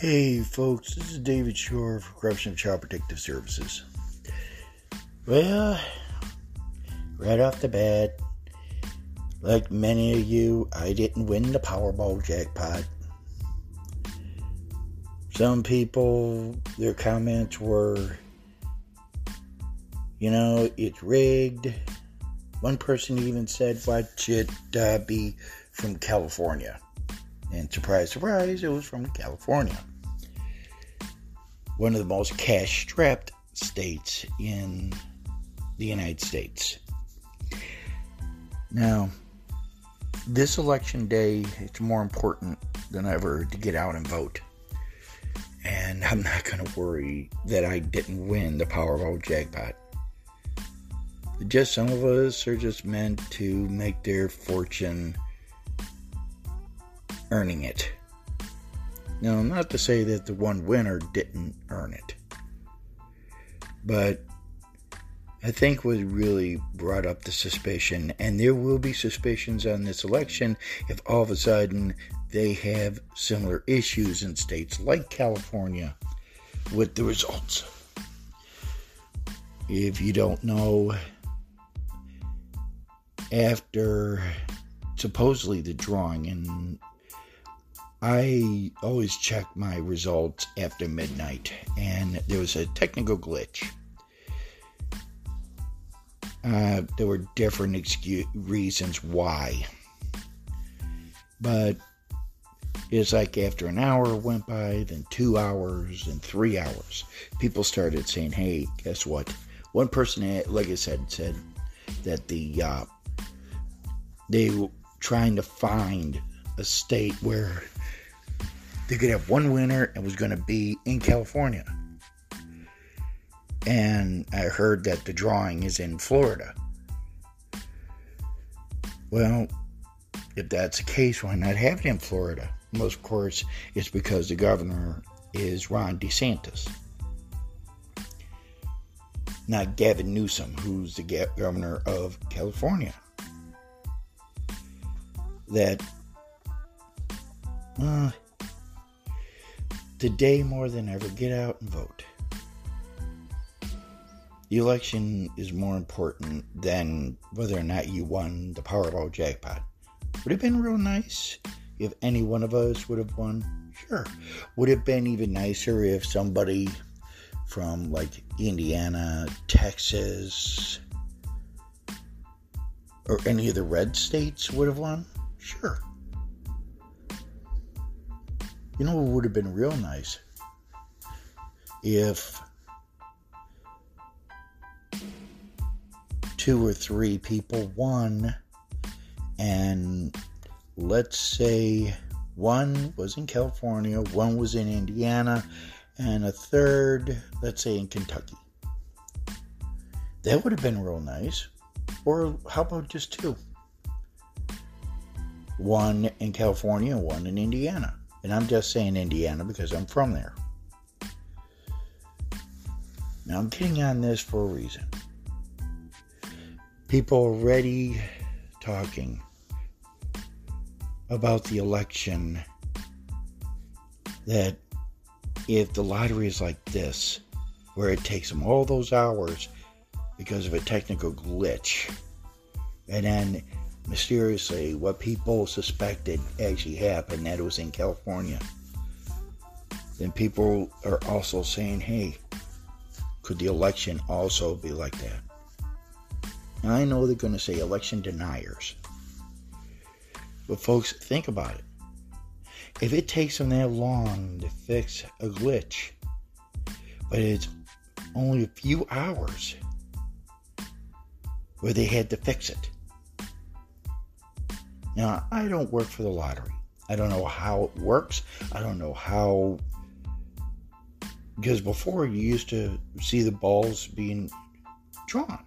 Hey folks, this is David Shore for Corruption of Child Protective Services. Well, right off the bat, like many of you, I didn't win the Powerball jackpot. Some people, their comments were, you know, it's rigged. One person even said, watch it uh, be from California. And surprise, surprise, it was from California. One of the most cash strapped states in the United States. Now, this election day, it's more important than ever to get out and vote. And I'm not going to worry that I didn't win the Powerball jackpot. Just some of us are just meant to make their fortune earning it. Now, not to say that the one winner didn't earn it, but I think what really brought up the suspicion, and there will be suspicions on this election if all of a sudden they have similar issues in states like California with the results. If you don't know, after supposedly the drawing, and I always check my results after midnight, and there was a technical glitch. Uh, there were different excuse, reasons why, but it's like after an hour went by, then two hours, and three hours, people started saying, "Hey, guess what?" One person, like I said, said that the uh, they were trying to find a state where they could have one winner and was going to be in California. And I heard that the drawing is in Florida. Well, if that's the case, why not have it in Florida? Most, of course, it's because the governor is Ron DeSantis, not Gavin Newsom, who's the governor of California that uh, today more than ever, get out and vote. The election is more important than whether or not you won the Powerball jackpot. Would it have been real nice if any one of us would have won? Sure. Would it have been even nicer if somebody from like Indiana, Texas, or any of the red states would have won? Sure. You know what would have been real nice? If two or three people won, and let's say one was in California, one was in Indiana, and a third, let's say, in Kentucky. That would have been real nice. Or how about just two? one in California one in Indiana. And I'm just saying Indiana because I'm from there. Now I'm getting on this for a reason. People already talking about the election that if the lottery is like this, where it takes them all those hours because of a technical glitch, and then mysteriously what people suspected actually happened that it was in California. Then people are also saying, hey, could the election also be like that? I know they're going to say election deniers. But folks, think about it. If it takes them that long to fix a glitch, but it's only a few hours where they had to fix it now, I don't work for the lottery. I don't know how it works. I don't know how. Because before you used to see the balls being drawn.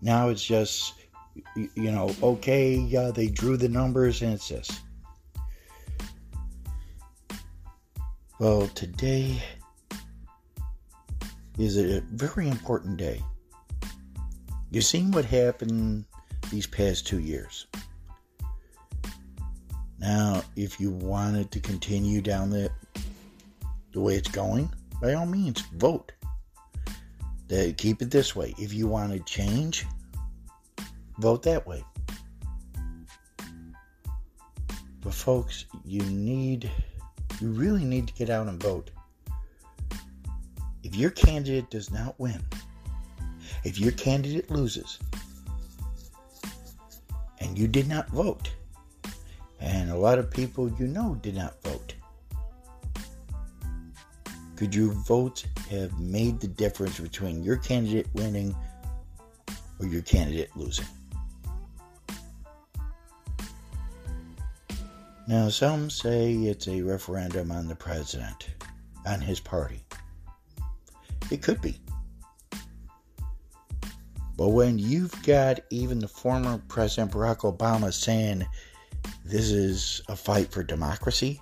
Now it's just, you know, okay, they drew the numbers and it's this. Well, today is a very important day. You've seen what happened these past two years. Now, if you wanted to continue down that the way it's going, by all means, vote. To keep it this way. If you want to change, vote that way. But folks, you need you really need to get out and vote. If your candidate does not win, if your candidate loses, and you did not vote, and a lot of people you know did not vote, could your votes have made the difference between your candidate winning or your candidate losing? Now, some say it's a referendum on the president, on his party. It could be. But when you've got even the former President Barack Obama saying this is a fight for democracy,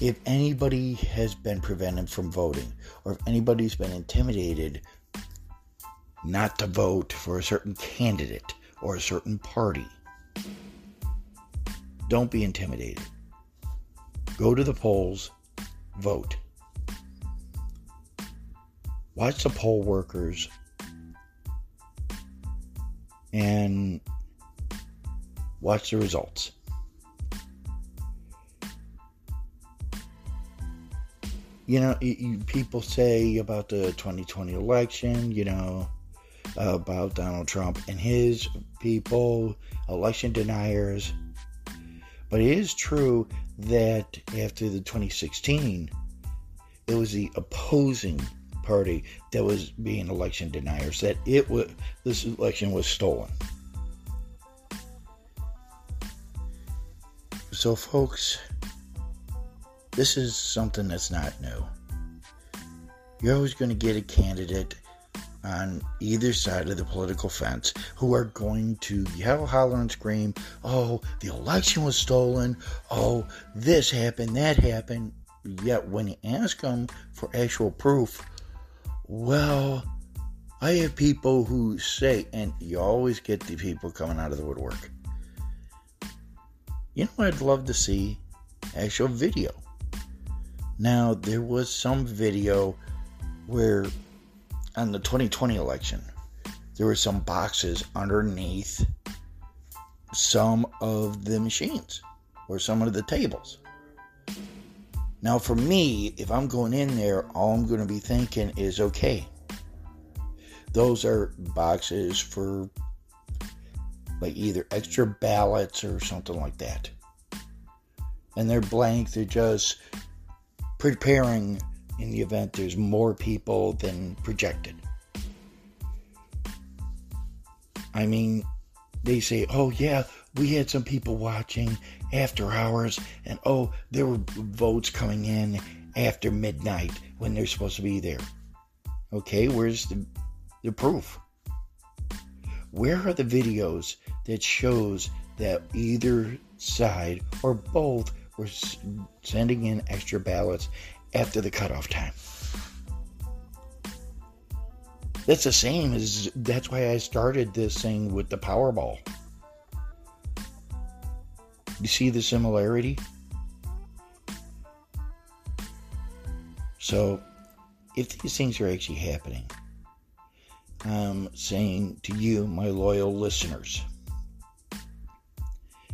if anybody has been prevented from voting, or if anybody's been intimidated not to vote for a certain candidate or a certain party, don't be intimidated. Go to the polls, vote. Watch the poll workers and watch the results. you know, people say about the 2020 election, you know, about Donald Trump and his people, election deniers. But it is true that after the 2016, it was the opposing party that was being election deniers, that it was this election was stolen. So, folks, this is something that's not new. You're always going to get a candidate on either side of the political fence who are going to yell, holler, and scream, oh, the election was stolen, oh, this happened, that happened. Yet when you ask them for actual proof, well, I have people who say, and you always get the people coming out of the woodwork. You know I'd love to see? Actual video. Now, there was some video where on the 2020 election, there were some boxes underneath some of the machines or some of the tables. Now, for me, if I'm going in there, all I'm going to be thinking is okay, those are boxes for like either extra ballots or something like that. And they're blank, they're just preparing in the event there's more people than projected. I mean, they say, oh, yeah, we had some people watching after hours, and oh, there were votes coming in after midnight when they're supposed to be there. Okay, where's the, the proof? Where are the videos that shows that either side or both were sending in extra ballots after the cutoff time. That's the same as that's why I started this thing with the Powerball. You see the similarity? So, if these things are actually happening, I'm saying to you, my loyal listeners,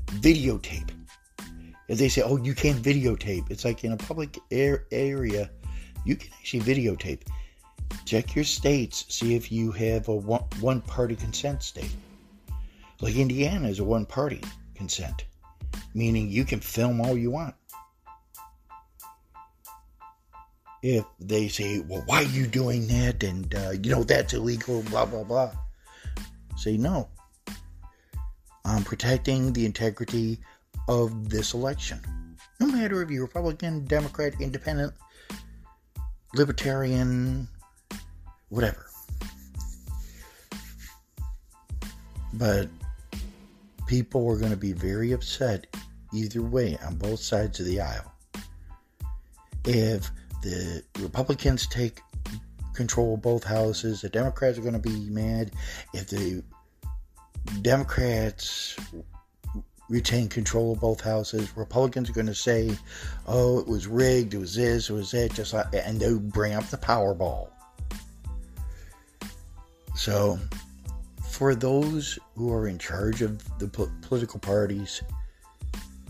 videotape if they say, "Oh, you can't videotape," it's like in a public air area, you can actually videotape. Check your states, see if you have a one, one party consent state. Like Indiana is a one party consent, meaning you can film all you want. If they say, well, why are you doing that? And, uh, you know, that's illegal, blah, blah, blah. Say, no. I'm protecting the integrity of this election. No matter if you're Republican, Democrat, Independent, Libertarian, whatever. But people are going to be very upset either way on both sides of the aisle. If the Republicans take control of both houses, the Democrats are going to be mad. If the Democrats retain control of both houses. Republicans are going to say, "Oh, it was rigged. It was this. It was that." Just like, and they'll bring up the Powerball. So, for those who are in charge of the po- political parties,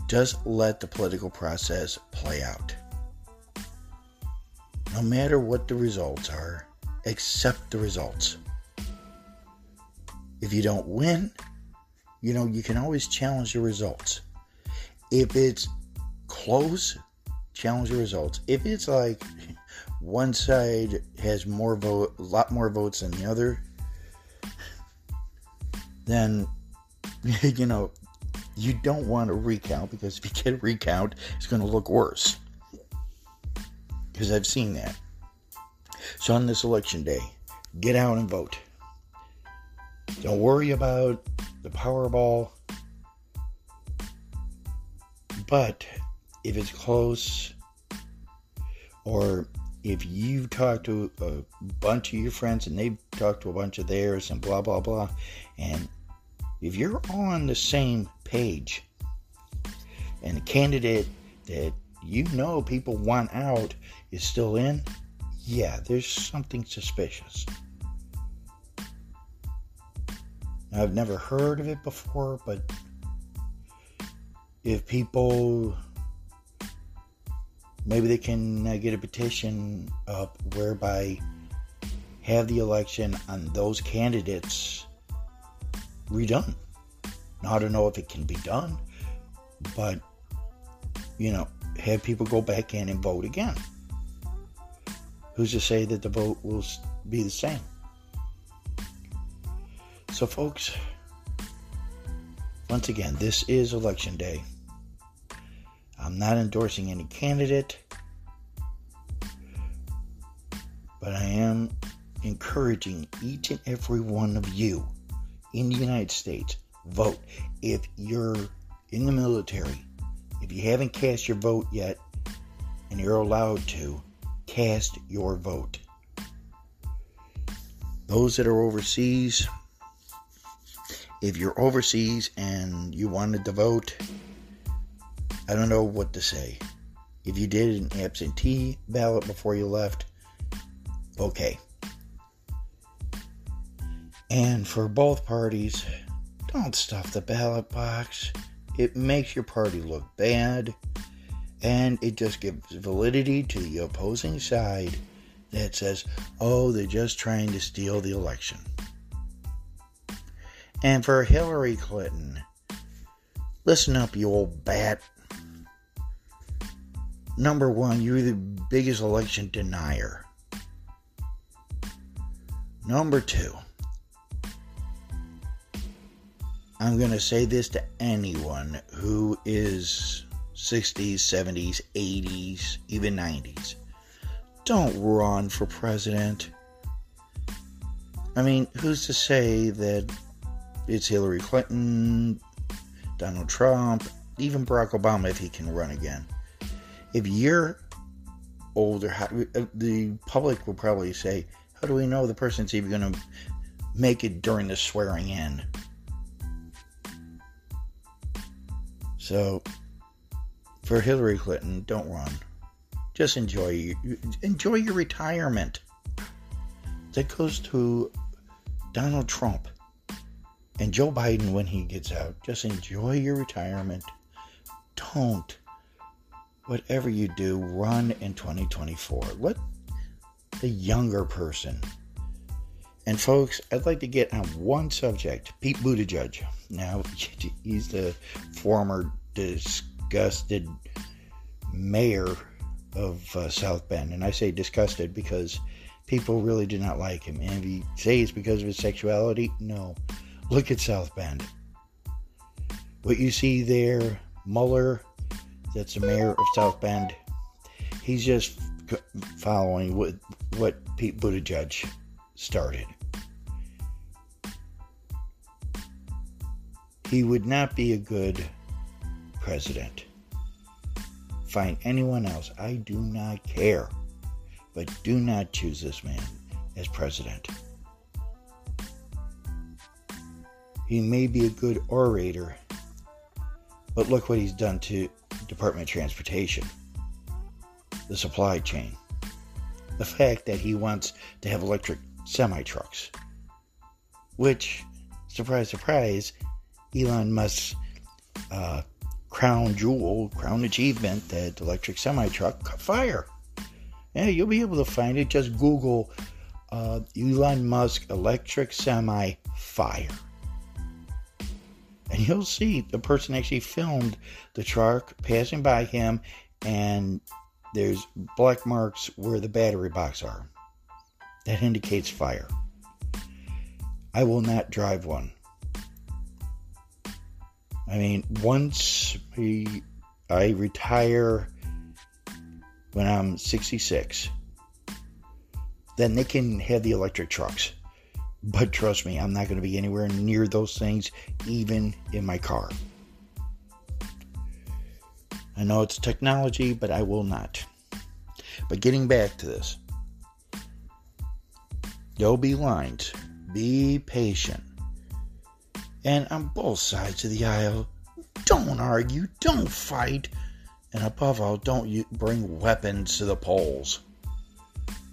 just let the political process play out. No matter what the results are, accept the results. If you don't win, you know, you can always challenge the results. If it's close, challenge the results. If it's like one side has more vote, a lot more votes than the other, then you know you don't want to recount because if you get a recount, it's going to look worse. Because I've seen that. So on this election day, get out and vote. Don't worry about the Powerball. But if it's close, or if you talk to a bunch of your friends and they've talked to a bunch of theirs and blah, blah, blah, and if you're on the same page and the candidate that you know people want out is still in, yeah, there's something suspicious. I've never heard of it before, but if people maybe they can uh, get a petition up whereby have the election on those candidates redone. Now, I don't know if it can be done, but you know, have people go back in and vote again. Who's to say that the vote will be the same? So, folks, once again, this is election day. I'm not endorsing any candidate, but I am encouraging each and every one of you in the United States vote. If you're in the military, if you haven't cast your vote yet, and you're allowed to, cast your vote. Those that are overseas, if you're overseas and you wanted to vote, I don't know what to say. If you did an absentee ballot before you left, okay. And for both parties, don't stuff the ballot box. It makes your party look bad, and it just gives validity to the opposing side that says, oh, they're just trying to steal the election. And for Hillary Clinton, listen up, you old bat. Number one, you're the biggest election denier. Number two, I'm going to say this to anyone who is 60s, 70s, 80s, even 90s. Don't run for president. I mean, who's to say that it's Hillary Clinton, Donald Trump, even Barack Obama if he can run again? If you're older, how, uh, the public will probably say, How do we know the person's even going to make it during the swearing in? So, for Hillary Clinton, don't run. Just enjoy enjoy your retirement. That goes to Donald Trump and Joe Biden when he gets out. Just enjoy your retirement. Don't whatever you do, run in 2024. Let the younger person. And folks, I'd like to get on one subject. Pete Buttigieg. Now, he's the former disgusted mayor of uh, South Bend. And I say disgusted because people really do not like him. And if you say it's because of his sexuality, no. Look at South Bend. What you see there, Mueller, that's the mayor of South Bend, he's just following what, what Pete Buttigieg started. He would not be a good president. Find anyone else. I do not care. But do not choose this man as president. He may be a good orator, But look what he's done to Department of Transportation, the supply chain. The fact that he wants to have electric semi trucks, which, surprise, surprise, Elon Musk's uh, crown jewel, crown achievement, that electric semi truck caught fire. Yeah, you'll be able to find it. Just Google uh, Elon Musk electric semi fire. And you'll see the person actually filmed the truck passing by him, and there's black marks where the battery box are. That indicates fire. I will not drive one. I mean, once I retire when I'm 66, then they can have the electric trucks. But trust me, I'm not going to be anywhere near those things, even in my car. I know it's technology, but I will not. But getting back to this, there'll be lines. Be patient. And on both sides of the aisle, don't argue, don't fight, and above all, don't bring weapons to the polls.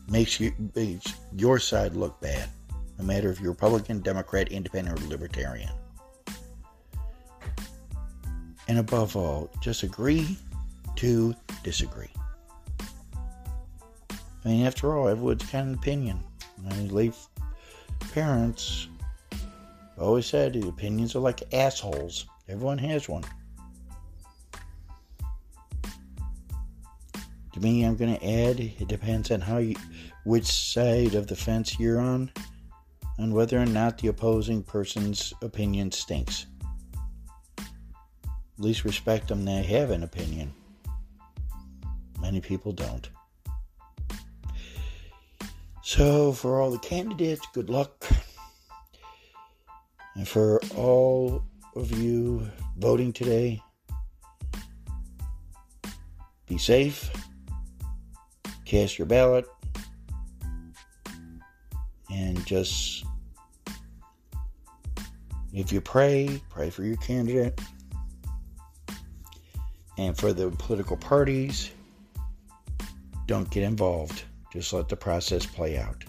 Makes, you, makes your side look bad, no matter if you're Republican, Democrat, Independent, or Libertarian. And above all, just agree to disagree. I mean, after all, everyone's kind of opinion. I mean, late parents always said opinions are like assholes. Everyone has one. To me, I'm going to add it depends on how you, which side of the fence you're on, and whether or not the opposing person's opinion stinks. At least respect them they have an opinion. Many people don't. So, for all the candidates, good luck. And for all of you voting today, be safe, cast your ballot, and just if you pray, pray for your candidate. And for the political parties, don't get involved. Just let the process play out.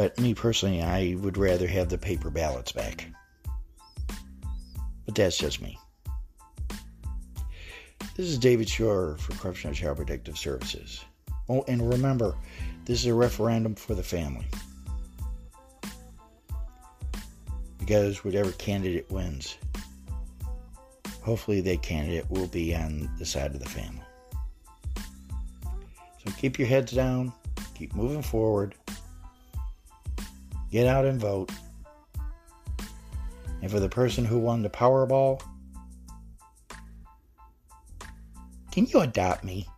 But me personally, I would rather have the paper ballots back. But that's just me. This is David Shore for Corruption Child Protective Services. Oh, and remember, this is a referendum for the family. Because whatever candidate wins, hopefully that candidate will be on the side of the family. So keep your heads down, keep moving forward, get out and vote. And for the person who won the Powerball, can you adopt me?